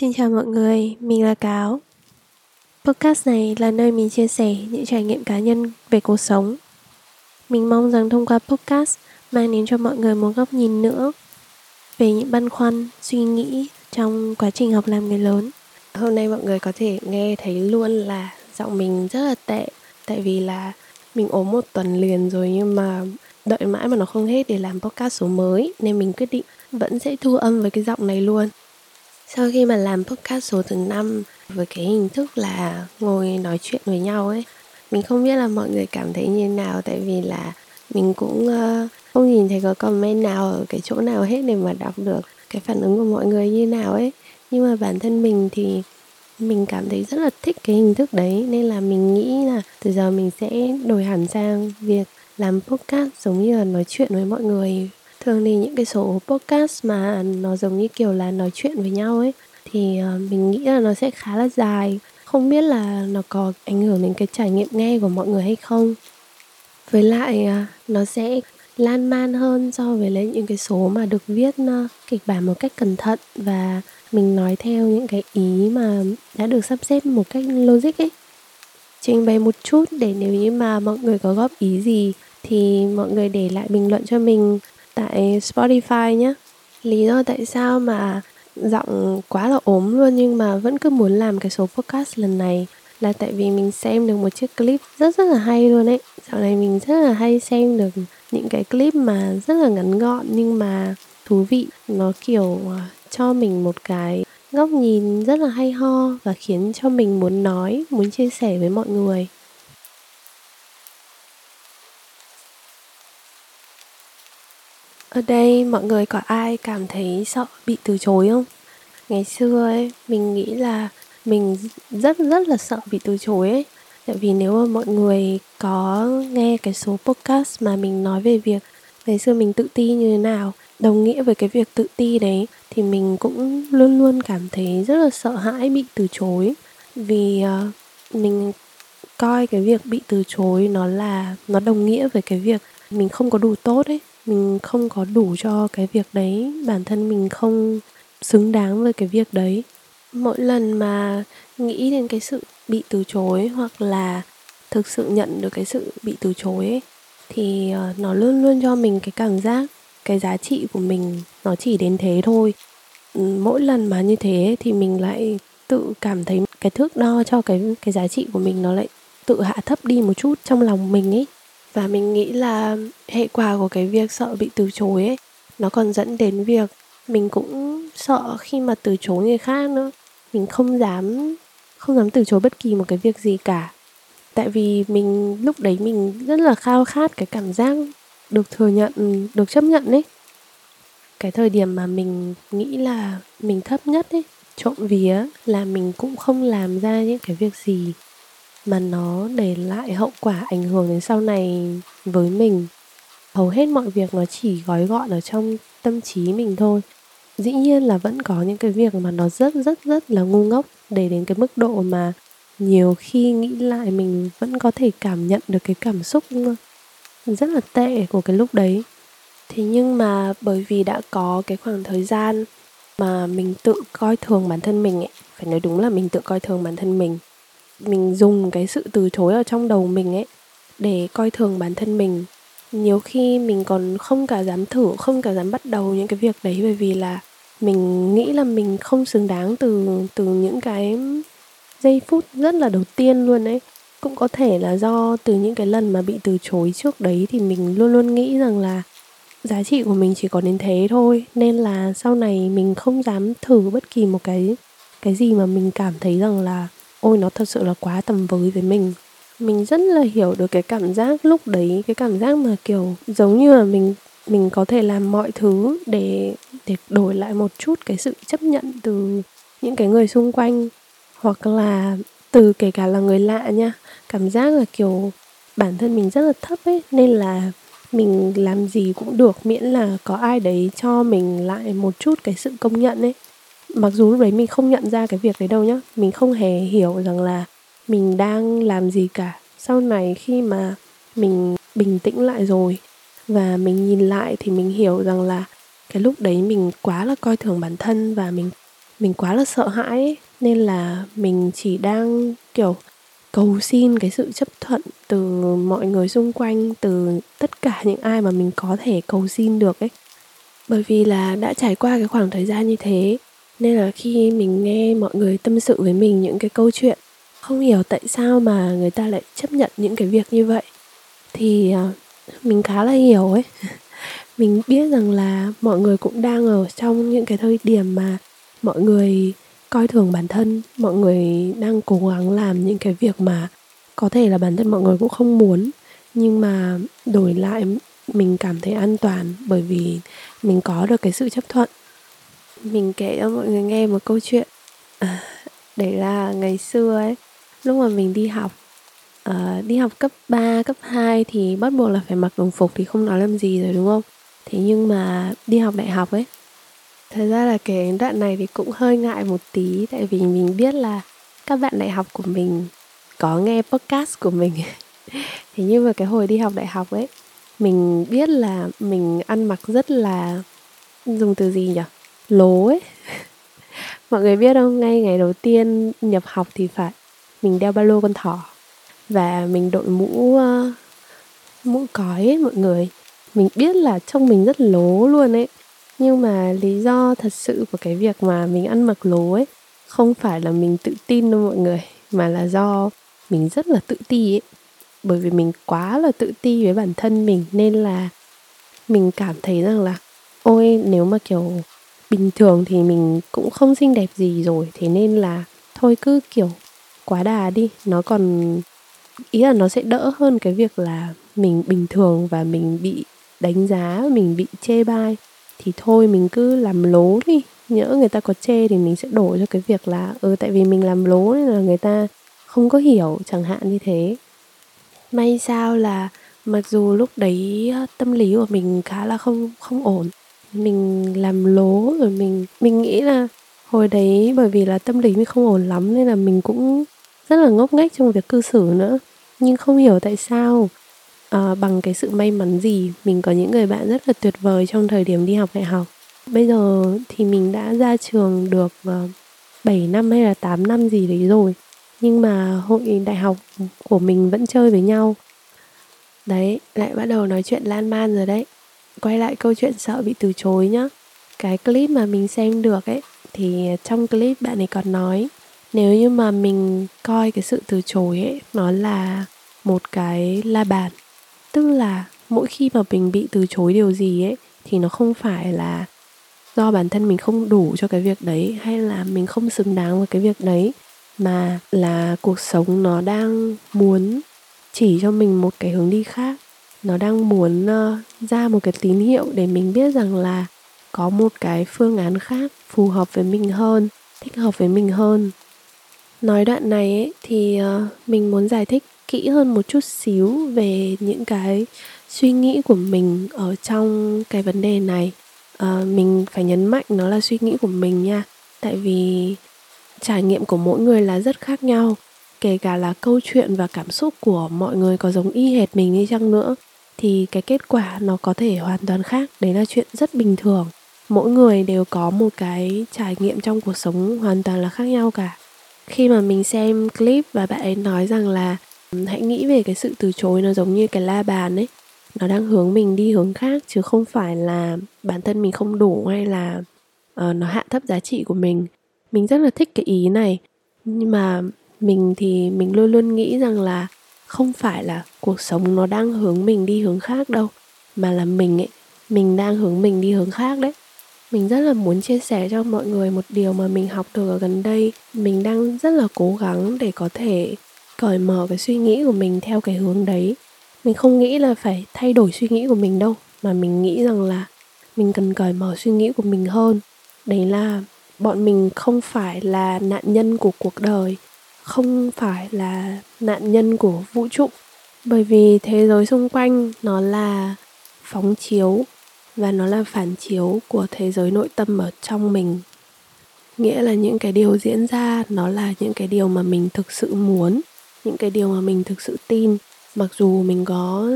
Xin chào mọi người, mình là Cáo. Podcast này là nơi mình chia sẻ những trải nghiệm cá nhân về cuộc sống. Mình mong rằng thông qua podcast mang đến cho mọi người một góc nhìn nữa về những băn khoăn, suy nghĩ trong quá trình học làm người lớn. Hôm nay mọi người có thể nghe thấy luôn là giọng mình rất là tệ tại vì là mình ốm một tuần liền rồi nhưng mà đợi mãi mà nó không hết để làm podcast số mới nên mình quyết định vẫn sẽ thu âm với cái giọng này luôn sau khi mà làm podcast số thứ năm với cái hình thức là ngồi nói chuyện với nhau ấy mình không biết là mọi người cảm thấy như nào tại vì là mình cũng uh, không nhìn thấy có comment nào ở cái chỗ nào hết để mà đọc được cái phản ứng của mọi người như nào ấy. Nhưng mà bản thân mình thì mình cảm thấy rất là thích cái hình thức đấy nên là mình nghĩ là từ giờ mình sẽ đổi hẳn sang việc làm podcast giống như là nói chuyện với mọi người thường thì những cái số podcast mà nó giống như kiểu là nói chuyện với nhau ấy, thì ờ, mình nghĩ là nó sẽ khá là dài. Không biết là nó có ảnh hưởng đến cái trải nghiệm nghe của mọi người hay không. Với lại à, nó sẽ lan man hơn so với lấy những cái số mà được viết ờ, kịch bản một cách cẩn thận và mình nói theo những cái ý mà đã được sắp xếp một cách logic ấy. Trình bày một chút để nếu như mà mọi người có góp ý gì thì mọi người để lại bình luận cho mình tại Spotify nhé. Lý do tại sao mà giọng quá là ốm luôn nhưng mà vẫn cứ muốn làm cái số podcast lần này là tại vì mình xem được một chiếc clip rất rất là hay luôn ấy. Dạo này mình rất là hay xem được những cái clip mà rất là ngắn gọn nhưng mà thú vị. Nó kiểu à, cho mình một cái góc nhìn rất là hay ho và khiến cho mình muốn nói, muốn chia sẻ với mọi người. Ở đây mọi người có ai cảm thấy sợ bị từ chối không? Ngày xưa ấy, mình nghĩ là mình rất rất là sợ bị từ chối ấy. Tại vì nếu mà mọi người có nghe cái số podcast mà mình nói về việc ngày xưa mình tự ti như thế nào, đồng nghĩa với cái việc tự ti đấy thì mình cũng luôn luôn cảm thấy rất là sợ hãi bị từ chối. Vì uh, mình coi cái việc bị từ chối nó là nó đồng nghĩa với cái việc mình không có đủ tốt ấy mình không có đủ cho cái việc đấy. Bản thân mình không xứng đáng với cái việc đấy. Mỗi lần mà nghĩ đến cái sự bị từ chối hoặc là thực sự nhận được cái sự bị từ chối ấy, thì ờ, nó luôn luôn cho mình cái cảm giác cái giá trị của mình nó chỉ đến thế thôi. Ừ, mỗi lần mà như thế thì mình lại tự cảm thấy cái thước đo cho cái cái giá trị của mình nó lại tự hạ thấp đi một chút trong lòng mình ấy và mình nghĩ là hệ quả của cái việc sợ bị từ chối ấy, nó còn dẫn đến việc mình cũng sợ khi mà từ chối người khác nữa. Mình không dám không dám từ chối bất kỳ một cái việc gì cả. Tại vì mình, lúc đấy mình rất là khao khát cái cảm giác được thừa nhận, được chấp nhận ấy. Cái thời điểm mà mình nghĩ là mình thấp nhất ấy, trộm vía là mình cũng không làm ra những cái việc gì mà nó để lại hậu quả ảnh hưởng đến sau này với mình. Hầu hết mọi việc nó chỉ gói gọn ở trong tâm trí mình thôi. Dĩ nhiên là vẫn có những cái việc mà nó rất rất rất là ngu ngốc để đến cái mức độ mà nhiều khi nghĩ lại mình vẫn có thể cảm nhận được cái cảm xúc rất là tệ của cái lúc đấy. Thế nhưng mà bởi vì đã có cái khoảng thời gian mà mình tự coi thường bản thân mình ấy, phải nói đúng là mình tự coi thường bản thân mình mình dùng cái sự từ chối ở trong đầu mình ấy để coi thường bản thân mình. Nhiều khi mình còn không cả dám thử, không cả dám bắt đầu những cái việc đấy bởi vì là mình nghĩ là mình không xứng đáng từ từ những cái giây phút rất là đầu tiên luôn ấy. Cũng có thể là do từ những cái lần mà bị từ chối trước đấy thì mình luôn luôn nghĩ rằng là giá trị của mình chỉ có đến thế thôi, nên là sau này mình không dám thử bất kỳ một cái cái gì mà mình cảm thấy rằng là ôi, nó thật sự là quá tầm với với mình. Mình rất là hiểu được cái cảm giác lúc đấy, cái cảm giác mà, kiểu, giống như là mình mình có thể làm mọi thứ để để đổi lại một chút cái sự chấp nhận từ những cái người xung quanh, hoặc là từ kể cả là người lạ nha. Cảm giác là, kiểu, bản thân mình rất là thấp ấy, nên là mình làm gì cũng được, miễn là có ai đấy cho mình lại một chút cái sự công nhận ấy mặc dù lúc đấy mình không nhận ra cái việc đấy đâu nhá, mình không hề hiểu rằng là mình đang làm gì cả. Sau này khi mà mình bình tĩnh lại rồi và mình nhìn lại thì mình hiểu rằng là cái lúc đấy mình quá là coi thường bản thân và mình mình quá là sợ hãi nên là mình chỉ đang, kiểu, cầu xin cái sự chấp thuận từ mọi người xung quanh, từ tất cả những ai mà mình có thể cầu xin được ấy. Bởi vì là đã trải qua cái khoảng thời gian như thế nên là khi mình nghe mọi người tâm sự với mình những cái câu chuyện, không hiểu tại sao mà người ta lại chấp nhận những cái việc như vậy, thì à, mình khá là hiểu ấy. Mình biết rằng là mọi người cũng đang ở trong những cái thời điểm mà mọi người coi thường bản thân, mọi người đang cố gắng làm những cái việc mà có thể là bản thân mọi người cũng không muốn, nhưng mà đổi lại mình cảm thấy an toàn bởi vì mình có được cái sự chấp thuận mình kể cho mọi người nghe một câu chuyện à, đấy là ngày xưa ấy lúc mà mình đi học uh, đi học cấp 3, cấp 2 thì bắt buộc là phải mặc đồng phục thì không nói làm gì rồi đúng không? Thế nhưng mà đi học đại học ấy Thật ra là cái đoạn này thì cũng hơi ngại một tí Tại vì mình biết là các bạn đại học của mình có nghe podcast của mình Thế nhưng mà cái hồi đi học đại học ấy Mình biết là mình ăn mặc rất là Dùng từ gì nhỉ? Lố ấy. Mọi người biết không? Ngay ngày đầu tiên nhập học thì phải Mình đeo ba lô con thỏ. Và mình đội mũ uh, Mũ cói ấy mọi người. Mình biết là trông mình rất lố luôn ấy. Nhưng mà lý do thật sự của cái việc mà mình ăn mặc lố ấy không phải là mình tự tin đâu mọi người mà là do mình rất là tự ti ấy. Bởi vì mình quá là tự ti với bản thân mình nên là mình cảm thấy rằng là ôi nếu mà kiểu bình thường thì mình cũng không xinh đẹp gì rồi, thế nên là thôi cứ, kiểu, quá đà đi. Nó còn, ý là nó sẽ đỡ hơn cái việc là mình bình thường và mình bị đánh giá, mình bị chê bai. Thì thôi, mình cứ làm lố đi. Nhỡ người ta có chê thì mình sẽ đổ cho cái việc là ừ tại vì mình làm lố nên là người ta không có hiểu, chẳng hạn như thế. May sao là mặc dù lúc đấy ờ, tâm lý của mình khá là không không ổn mình làm lố rồi mình mình nghĩ là hồi đấy bởi vì là tâm lý mình không ổn lắm nên là mình cũng rất là ngốc nghếch trong việc cư xử nữa. Nhưng không hiểu tại sao à, bằng cái sự may mắn gì mình có những người bạn rất là tuyệt vời trong thời điểm đi học đại học. Bây giờ thì mình đã ra trường được ờ, uh, 7 năm hay là 8 năm gì đấy rồi. Nhưng mà hội đại học của mình vẫn chơi với nhau. Đấy lại bắt đầu nói chuyện lan man rồi đấy quay lại câu chuyện sợ bị từ chối nhá. Cái clip mà mình xem được ấy, thì trong clip bạn ấy còn nói, nếu như mà mình coi cái sự từ chối ấy, nó là một cái la bàn. Tức là mỗi khi mà mình bị từ chối điều gì ấy, thì nó không phải là do bản thân mình không đủ cho cái việc đấy, hay là mình không xứng đáng với cái việc đấy, mà là cuộc sống nó đang muốn chỉ cho mình một cái hướng đi khác nó đang muốn uh, ra một cái tín hiệu để mình biết rằng là có một cái phương án khác phù hợp với mình hơn thích hợp với mình hơn. Nói đoạn này ấy, thì uh, mình muốn giải thích kỹ hơn một chút xíu về những cái suy nghĩ của mình ở trong cái vấn đề này. Uh, mình phải nhấn mạnh nó là suy nghĩ của mình nha tại vì trải nghiệm của mỗi người là rất khác nhau kể cả là câu chuyện và cảm xúc của mọi người có giống y hệt mình đi chăng nữa thì cái kết quả nó có thể hoàn toàn khác. Đấy là chuyện rất bình thường. Mỗi người đều có một cái trải nghiệm trong cuộc sống hoàn toàn là khác nhau cả. Khi mà mình xem clip và bạn ấy nói rằng là hãy nghĩ về cái sự từ chối nó giống như cái la bàn ấy. Nó đang hướng mình đi hướng khác chứ không phải là bản thân mình không đủ hay là uh, nó hạ thấp giá trị của mình. Mình rất là thích cái ý này. Nhưng mà mình thì mình luôn luôn nghĩ rằng là không phải là cuộc sống nó đang hướng mình đi hướng khác đâu, mà là mình ấy, mình đang hướng mình đi hướng khác đấy. Mình rất là muốn chia sẻ cho mọi người một điều mà mình học được ở gần đây. Mình đang rất là cố gắng để có thể cởi mở cái suy nghĩ của mình theo cái hướng đấy. Mình không nghĩ là phải thay đổi suy nghĩ của mình đâu, mà mình nghĩ rằng là mình cần cởi mở suy nghĩ của mình hơn. Đấy là bọn mình không phải là nạn nhân của cuộc đời không phải là nạn nhân của vũ trụ. Bởi vì thế giới xung quanh nó là phóng chiếu và nó là phản chiếu của thế giới nội tâm ở trong mình. Nghĩa là những cái điều diễn ra, nó là những cái điều mà mình thực sự muốn, những cái điều mà mình thực sự tin. Mặc dù mình có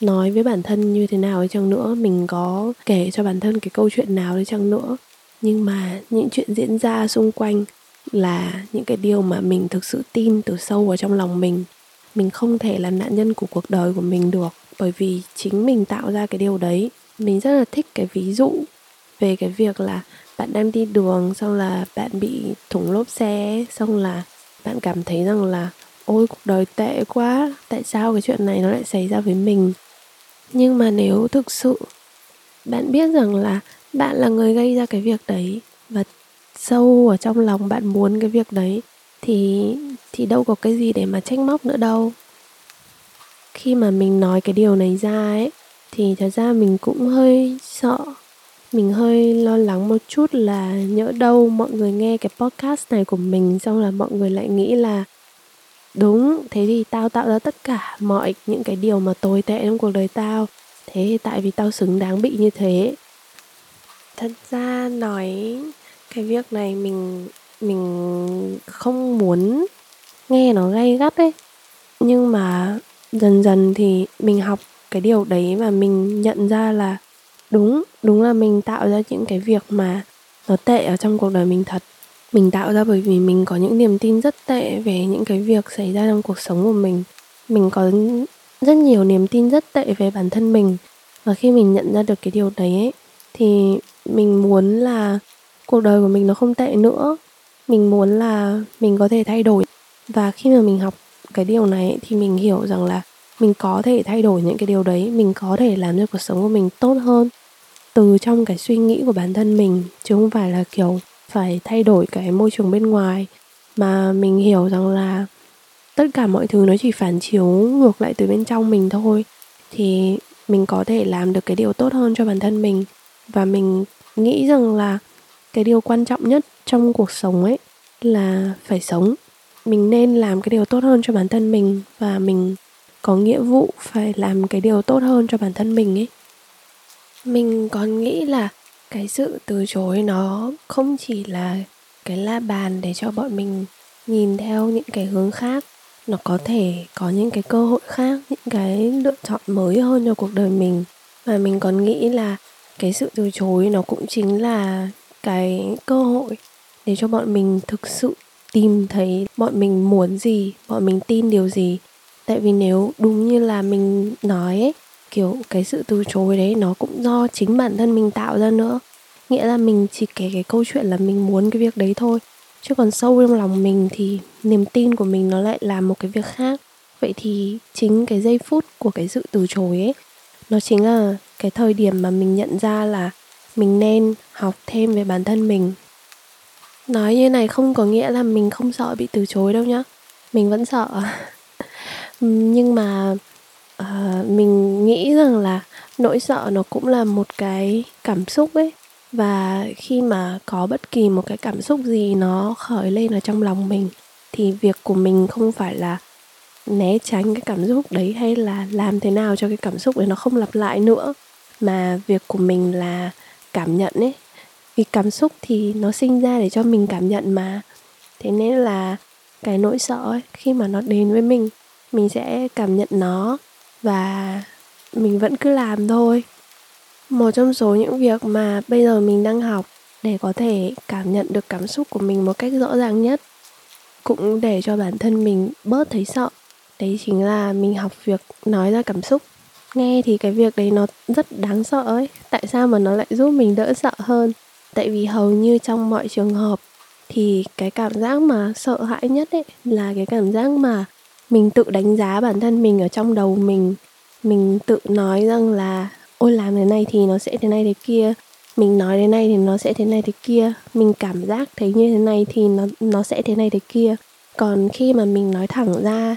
nói với bản thân như thế nào đi chăng nữa, mình có kể cho bản thân cái câu chuyện nào đi chăng nữa. Nhưng mà những chuyện diễn ra xung quanh là những cái điều mà mình thực sự tin từ sâu vào trong lòng mình. Mình không thể là nạn nhân của cuộc đời của mình được, bởi vì chính mình tạo ra cái điều đấy. Mình rất là thích cái ví dụ về cái việc là bạn đang đi đường, xong là bạn bị thủng lốp xe, xong là bạn cảm thấy rằng là, ôi, cuộc đời tệ quá, tại sao cái chuyện này nó lại xảy ra với mình? Nhưng mà nếu thực sự bạn biết rằng là bạn là người gây ra cái việc đấy, và sâu ở trong lòng bạn muốn cái việc đấy, thì thì đâu có cái gì để mà trách móc nữa đâu. Khi mà mình nói cái điều này ra ấy, thì thật ra mình cũng hơi sợ, mình hơi lo lắng một chút là nhỡ đâu mọi người nghe cái podcast này của mình xong là mọi người lại nghĩ là, đúng, thế thì tao tạo ra tất cả mọi những cái điều mà tồi tệ trong cuộc đời tao, thế thì tại vì tao xứng đáng bị như thế. Thật ra nói cái việc này mình mình không muốn nghe nó gay gắt ấy. Nhưng mà dần dần thì mình học cái điều đấy và mình nhận ra là đúng đúng là mình tạo ra những cái việc mà nó tệ ở trong cuộc đời mình thật. Mình tạo ra bởi vì mình có những niềm tin rất tệ về những cái việc xảy ra trong cuộc sống của mình. Mình có rất nhiều niềm tin rất tệ về bản thân mình. Và khi mình nhận ra được cái điều đấy ấy, thì mình muốn là cuộc đời của mình nó không tệ nữa. Mình muốn là mình có thể thay đổi. Và khi mà mình học cái điều này thì mình hiểu rằng là mình có thể thay đổi những cái điều đấy. Mình có thể làm cho cuộc sống của mình tốt hơn. Từ trong cái suy nghĩ của bản thân mình, chứ không phải là kiểu phải thay đổi cái môi trường bên ngoài. Mà mình hiểu rằng là tất cả mọi thứ nó chỉ phản chiếu ngược lại từ bên trong mình thôi. Thì mình có thể làm được cái điều tốt hơn cho bản thân mình. Và mình nghĩ rằng là cái điều quan trọng nhất trong cuộc sống ấy là phải sống. Mình nên làm cái điều tốt hơn cho bản thân mình và mình có nghĩa vụ phải làm cái điều tốt hơn cho bản thân mình ấy. Mình còn nghĩ là cái sự từ chối nó không chỉ là cái la bàn để cho bọn mình nhìn theo những cái hướng khác, nó có thể có những cái cơ hội khác, những cái lựa chọn mới hơn cho cuộc đời mình. Và mình còn nghĩ là cái sự từ chối nó cũng chính là cái cơ hội để cho bọn mình thực sự tìm thấy bọn mình muốn gì, bọn mình tin điều gì. Tại vì nếu đúng như là mình nói ấy, kiểu cái sự từ chối đấy nó cũng do chính bản thân mình tạo ra nữa. Nghĩa là mình chỉ kể cái câu chuyện là mình muốn cái việc đấy thôi. Chứ còn sâu trong lòng mình thì niềm tin của mình nó lại là một cái việc khác. Vậy thì chính cái giây phút của cái sự từ chối ấy, nó chính là cái thời điểm mà mình nhận ra là mình nên học thêm về bản thân mình. Nói như này không có nghĩa là mình không sợ bị từ chối đâu nhá. Mình vẫn sợ. Nhưng mà uh, mình nghĩ rằng là nỗi sợ nó cũng là một cái cảm xúc ấy. Và khi mà có bất kỳ một cái cảm xúc gì nó khởi lên ở trong lòng mình thì việc của mình không phải là né tránh cái cảm xúc đấy hay là làm thế nào cho cái cảm xúc đấy nó không lặp lại nữa. Mà việc của mình là cảm nhận ấy. Vì cảm xúc thì nó sinh ra để cho mình cảm nhận mà. Thế nên là cái nỗi sợ ấy, khi mà nó đến với mình mình sẽ cảm nhận nó và mình vẫn cứ làm thôi. Một trong số những việc mà bây giờ mình đang học để có thể cảm nhận được cảm xúc của mình một cách rõ ràng nhất, cũng để cho bản thân mình bớt thấy sợ, đấy chính là mình học việc nói ra cảm xúc nghe thì cái việc đấy nó rất đáng sợ ấy. Tại sao mà nó lại giúp mình đỡ sợ hơn? Tại vì hầu như trong mọi trường hợp thì cái cảm giác mà sợ hãi nhất ấy là cái cảm giác mà mình tự đánh giá bản thân mình ở trong đầu mình. Mình tự nói rằng là, ôi, làm thế này thì nó sẽ thế này thế kia. Mình nói thế này thì nó sẽ thế này thế kia. Mình cảm giác thấy như thế này thì nó nó sẽ thế này thế kia. Còn khi mà mình nói thẳng ra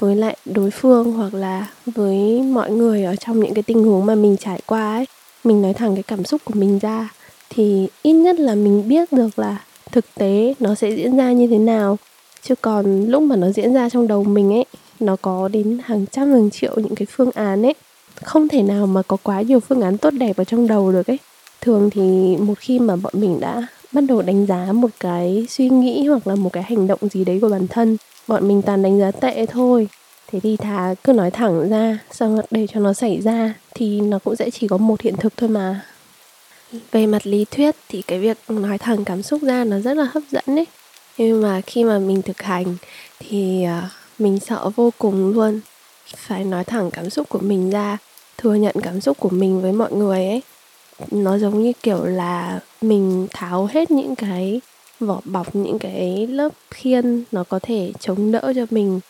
với lại đối phương hoặc là với mọi người ở trong những cái tình huống mà mình trải qua ấy, mình nói thẳng cái cảm xúc của mình ra, thì ít nhất là mình biết được là thực tế nó sẽ diễn ra như thế nào. Chứ còn lúc mà nó diễn ra trong đầu mình ấy, nó có đến hàng trăm, hàng triệu những cái phương án ấy. Không thể nào mà có quá nhiều phương án tốt đẹp ở trong đầu được ấy. Thường thì một khi mà bọn mình đã bắt đầu đánh giá một cái suy nghĩ hoặc là một cái hành động gì đấy của bản thân. Bọn mình toàn đánh giá tệ thôi. Thế thì thà cứ nói thẳng ra, xong để cho nó xảy ra, thì nó cũng sẽ chỉ có một hiện thực thôi mà. Về mặt lý thuyết thì cái việc nói thẳng cảm xúc ra nó rất là hấp dẫn ấy. Nhưng mà khi mà mình thực hành thì à, mình sợ vô cùng luôn. Phải nói thẳng cảm xúc của mình ra, thừa nhận cảm xúc của mình với mọi người ấy nó giống như kiểu là mình tháo hết những cái vỏ bọc, những cái lớp khiên nó có thể chống đỡ cho mình.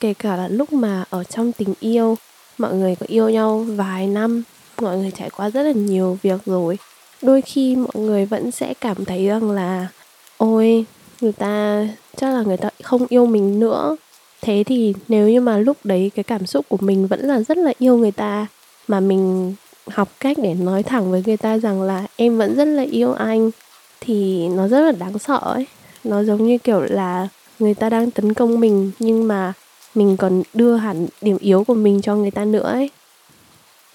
Kể cả là lúc mà ở trong tình yêu, mọi người có yêu nhau vài năm, mọi người trải qua rất là nhiều việc rồi. Đôi khi mọi người vẫn sẽ cảm thấy rằng là, ôi, người ta, chắc là người ta không yêu mình nữa. Thế thì nếu như mà lúc đấy cái cảm xúc của mình vẫn là rất là yêu người ta, mà mình học cách để nói thẳng với người ta rằng là em vẫn rất là yêu anh, thì nó rất là đáng sợ ấy. Nó giống như kiểu là người ta đang tấn công mình, nhưng mà mình còn đưa hẳn điểm yếu của mình cho người ta nữa ấy.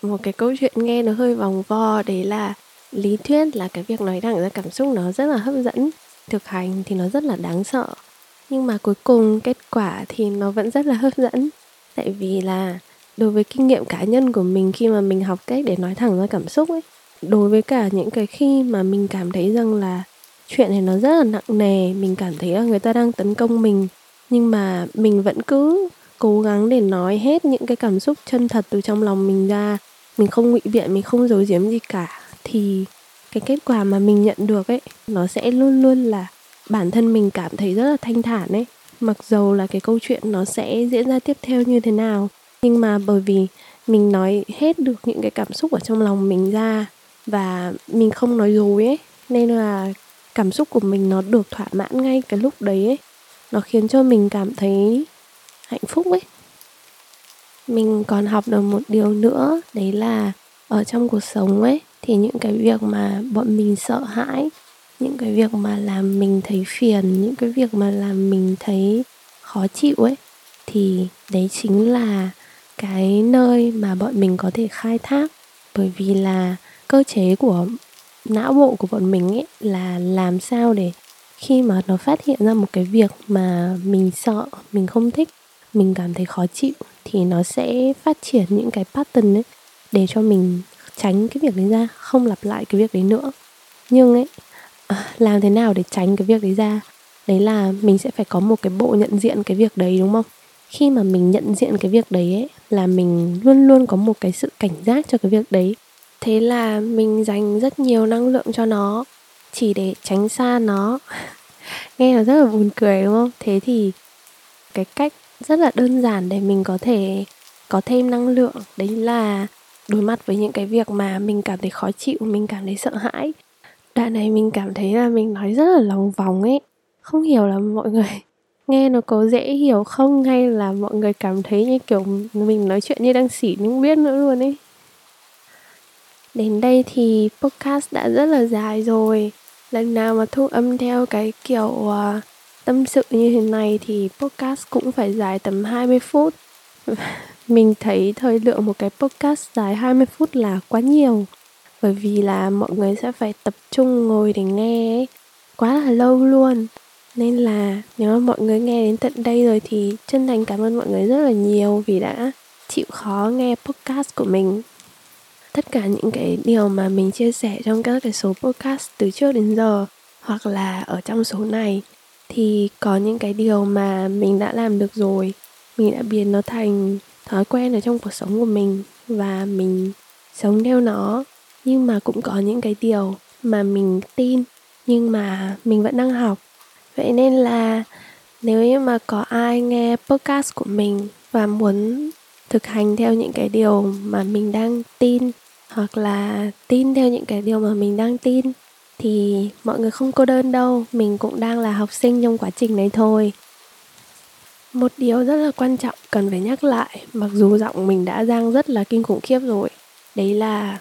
Một cái câu chuyện nghe nó hơi vòng vo đấy là lý thuyết là cái việc nói thẳng ra cảm xúc nó rất là hấp dẫn, thực hành thì nó rất là đáng sợ. Nhưng mà cuối cùng kết quả thì nó vẫn rất là hấp dẫn, tại vì là đối với kinh nghiệm cá nhân của mình khi mà mình học cách để nói thẳng ra cảm xúc ấy, đối với cả những cái khi mà mình cảm thấy rằng là chuyện này nó rất là nặng nề, mình cảm thấy là người ta đang tấn công mình, nhưng mà mình vẫn cứ cố gắng để nói hết những cái cảm xúc chân thật từ trong lòng mình ra, mình không ngụy biện, mình không giấu giếm gì cả, thì cái kết quả mà mình nhận được ấy, nó sẽ luôn luôn là bản thân mình cảm thấy rất là thanh thản ấy. Mặc dầu là cái câu chuyện nó sẽ diễn ra tiếp theo như thế nào nhưng mà bởi vì mình nói hết được những cái cảm xúc ở trong lòng mình ra và mình không nói dối ấy, nên là cảm xúc của mình nó được thỏa mãn ngay cái lúc đấy ấy. Nó khiến cho mình cảm thấy hạnh phúc ấy. Mình còn học được một điều nữa, đấy là ở trong cuộc sống ấy, thì những cái việc mà bọn mình sợ hãi, những cái việc mà làm mình thấy phiền, những cái việc mà làm mình thấy khó chịu ấy, thì đấy chính là cái nơi mà bọn mình có thể khai thác. Bởi vì là cơ chế của não bộ của bọn mình ấy là làm sao để khi mà nó phát hiện ra một cái việc mà mình sợ, mình không thích, mình cảm thấy khó chịu thì nó sẽ phát triển những cái pattern ấy để cho mình tránh cái việc đấy ra, không lặp lại cái việc đấy nữa. Nhưng ấy à, làm thế nào để tránh cái việc đấy ra? Đấy là mình sẽ phải có một cái bộ nhận diện cái việc đấy, đúng không? Khi mà mình nhận diện cái việc đấy ấy, là mình luôn luôn có một cái sự cảnh giác cho cái việc đấy. Thế là mình dành rất nhiều năng lượng cho nó, chỉ để tránh xa nó. Nghe là rất là buồn cười, đúng không? Thế thì cái cách rất là đơn giản để mình có thể có thêm năng lượng, đấy là đối mặt với những cái việc mà mình cảm thấy khó chịu, mình cảm thấy sợ hãi. Đoạn này mình cảm thấy là mình nói rất là lòng vòng ấy. Không hiểu là mọi người nghe nó có dễ hiểu không? Hay là mọi người cảm thấy như kiểu mình nói chuyện như đang xỉ nhưng biết nữa luôn ấy? Đến đây thì podcast đã rất là dài rồi. Lần nào mà thu âm theo cái kiểu uh, tâm sự như thế này thì podcast cũng phải dài tầm 20 phút. Mình thấy thời lượng một cái podcast dài 20 phút là quá nhiều. Bởi vì là mọi người sẽ phải tập trung ngồi để nghe ấy. Quá là lâu luôn nên là nếu mà mọi người nghe đến tận đây rồi thì chân thành cảm ơn mọi người rất là nhiều vì đã chịu khó nghe podcast của mình. Tất cả những cái điều mà mình chia sẻ trong các cái số podcast từ trước đến giờ hoặc là ở trong số này thì có những cái điều mà mình đã làm được rồi, mình đã biến nó thành thói quen ở trong cuộc sống của mình và mình sống theo nó. Nhưng mà cũng có những cái điều mà mình tin nhưng mà mình vẫn đang học vậy nên là nếu như mà có ai nghe podcast của mình và muốn thực hành theo những cái điều mà mình đang tin hoặc là tin theo những cái điều mà mình đang tin, thì mọi người không cô đơn đâu. Mình cũng đang là học sinh trong quá trình này thôi. Một điều rất là quan trọng cần phải nhắc lại, mặc dù giọng mình đã giang rất là kinh khủng khiếp rồi, đấy là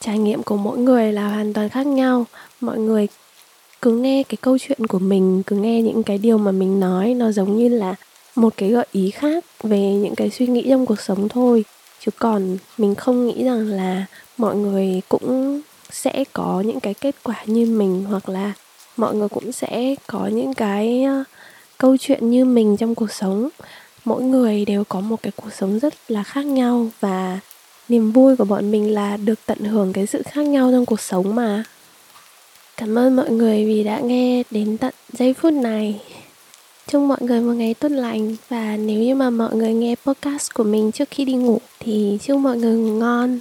trải nghiệm của mỗi người là hoàn toàn khác nhau. Mọi người cứ nghe cái câu chuyện của mình, cứ nghe những cái điều mà mình nói, nó giống như là một cái gợi ý khác về những cái suy nghĩ trong cuộc sống thôi. Chứ còn mình không nghĩ rằng là mọi người cũng sẽ có những cái kết quả như mình, hoặc là mọi người cũng sẽ có những cái ờ, câu chuyện như mình trong cuộc sống. Mỗi người đều có một cái cuộc sống rất là khác nhau và niềm vui của bọn mình là được tận hưởng cái sự khác nhau trong cuộc sống mà cảm ơn mọi người vì đã nghe đến tận giây phút này. Chúc mọi người một ngày tốt lành. Và nếu như mà mọi người nghe podcast của mình trước khi đi ngủ thì chúc mọi người ngủ ngon.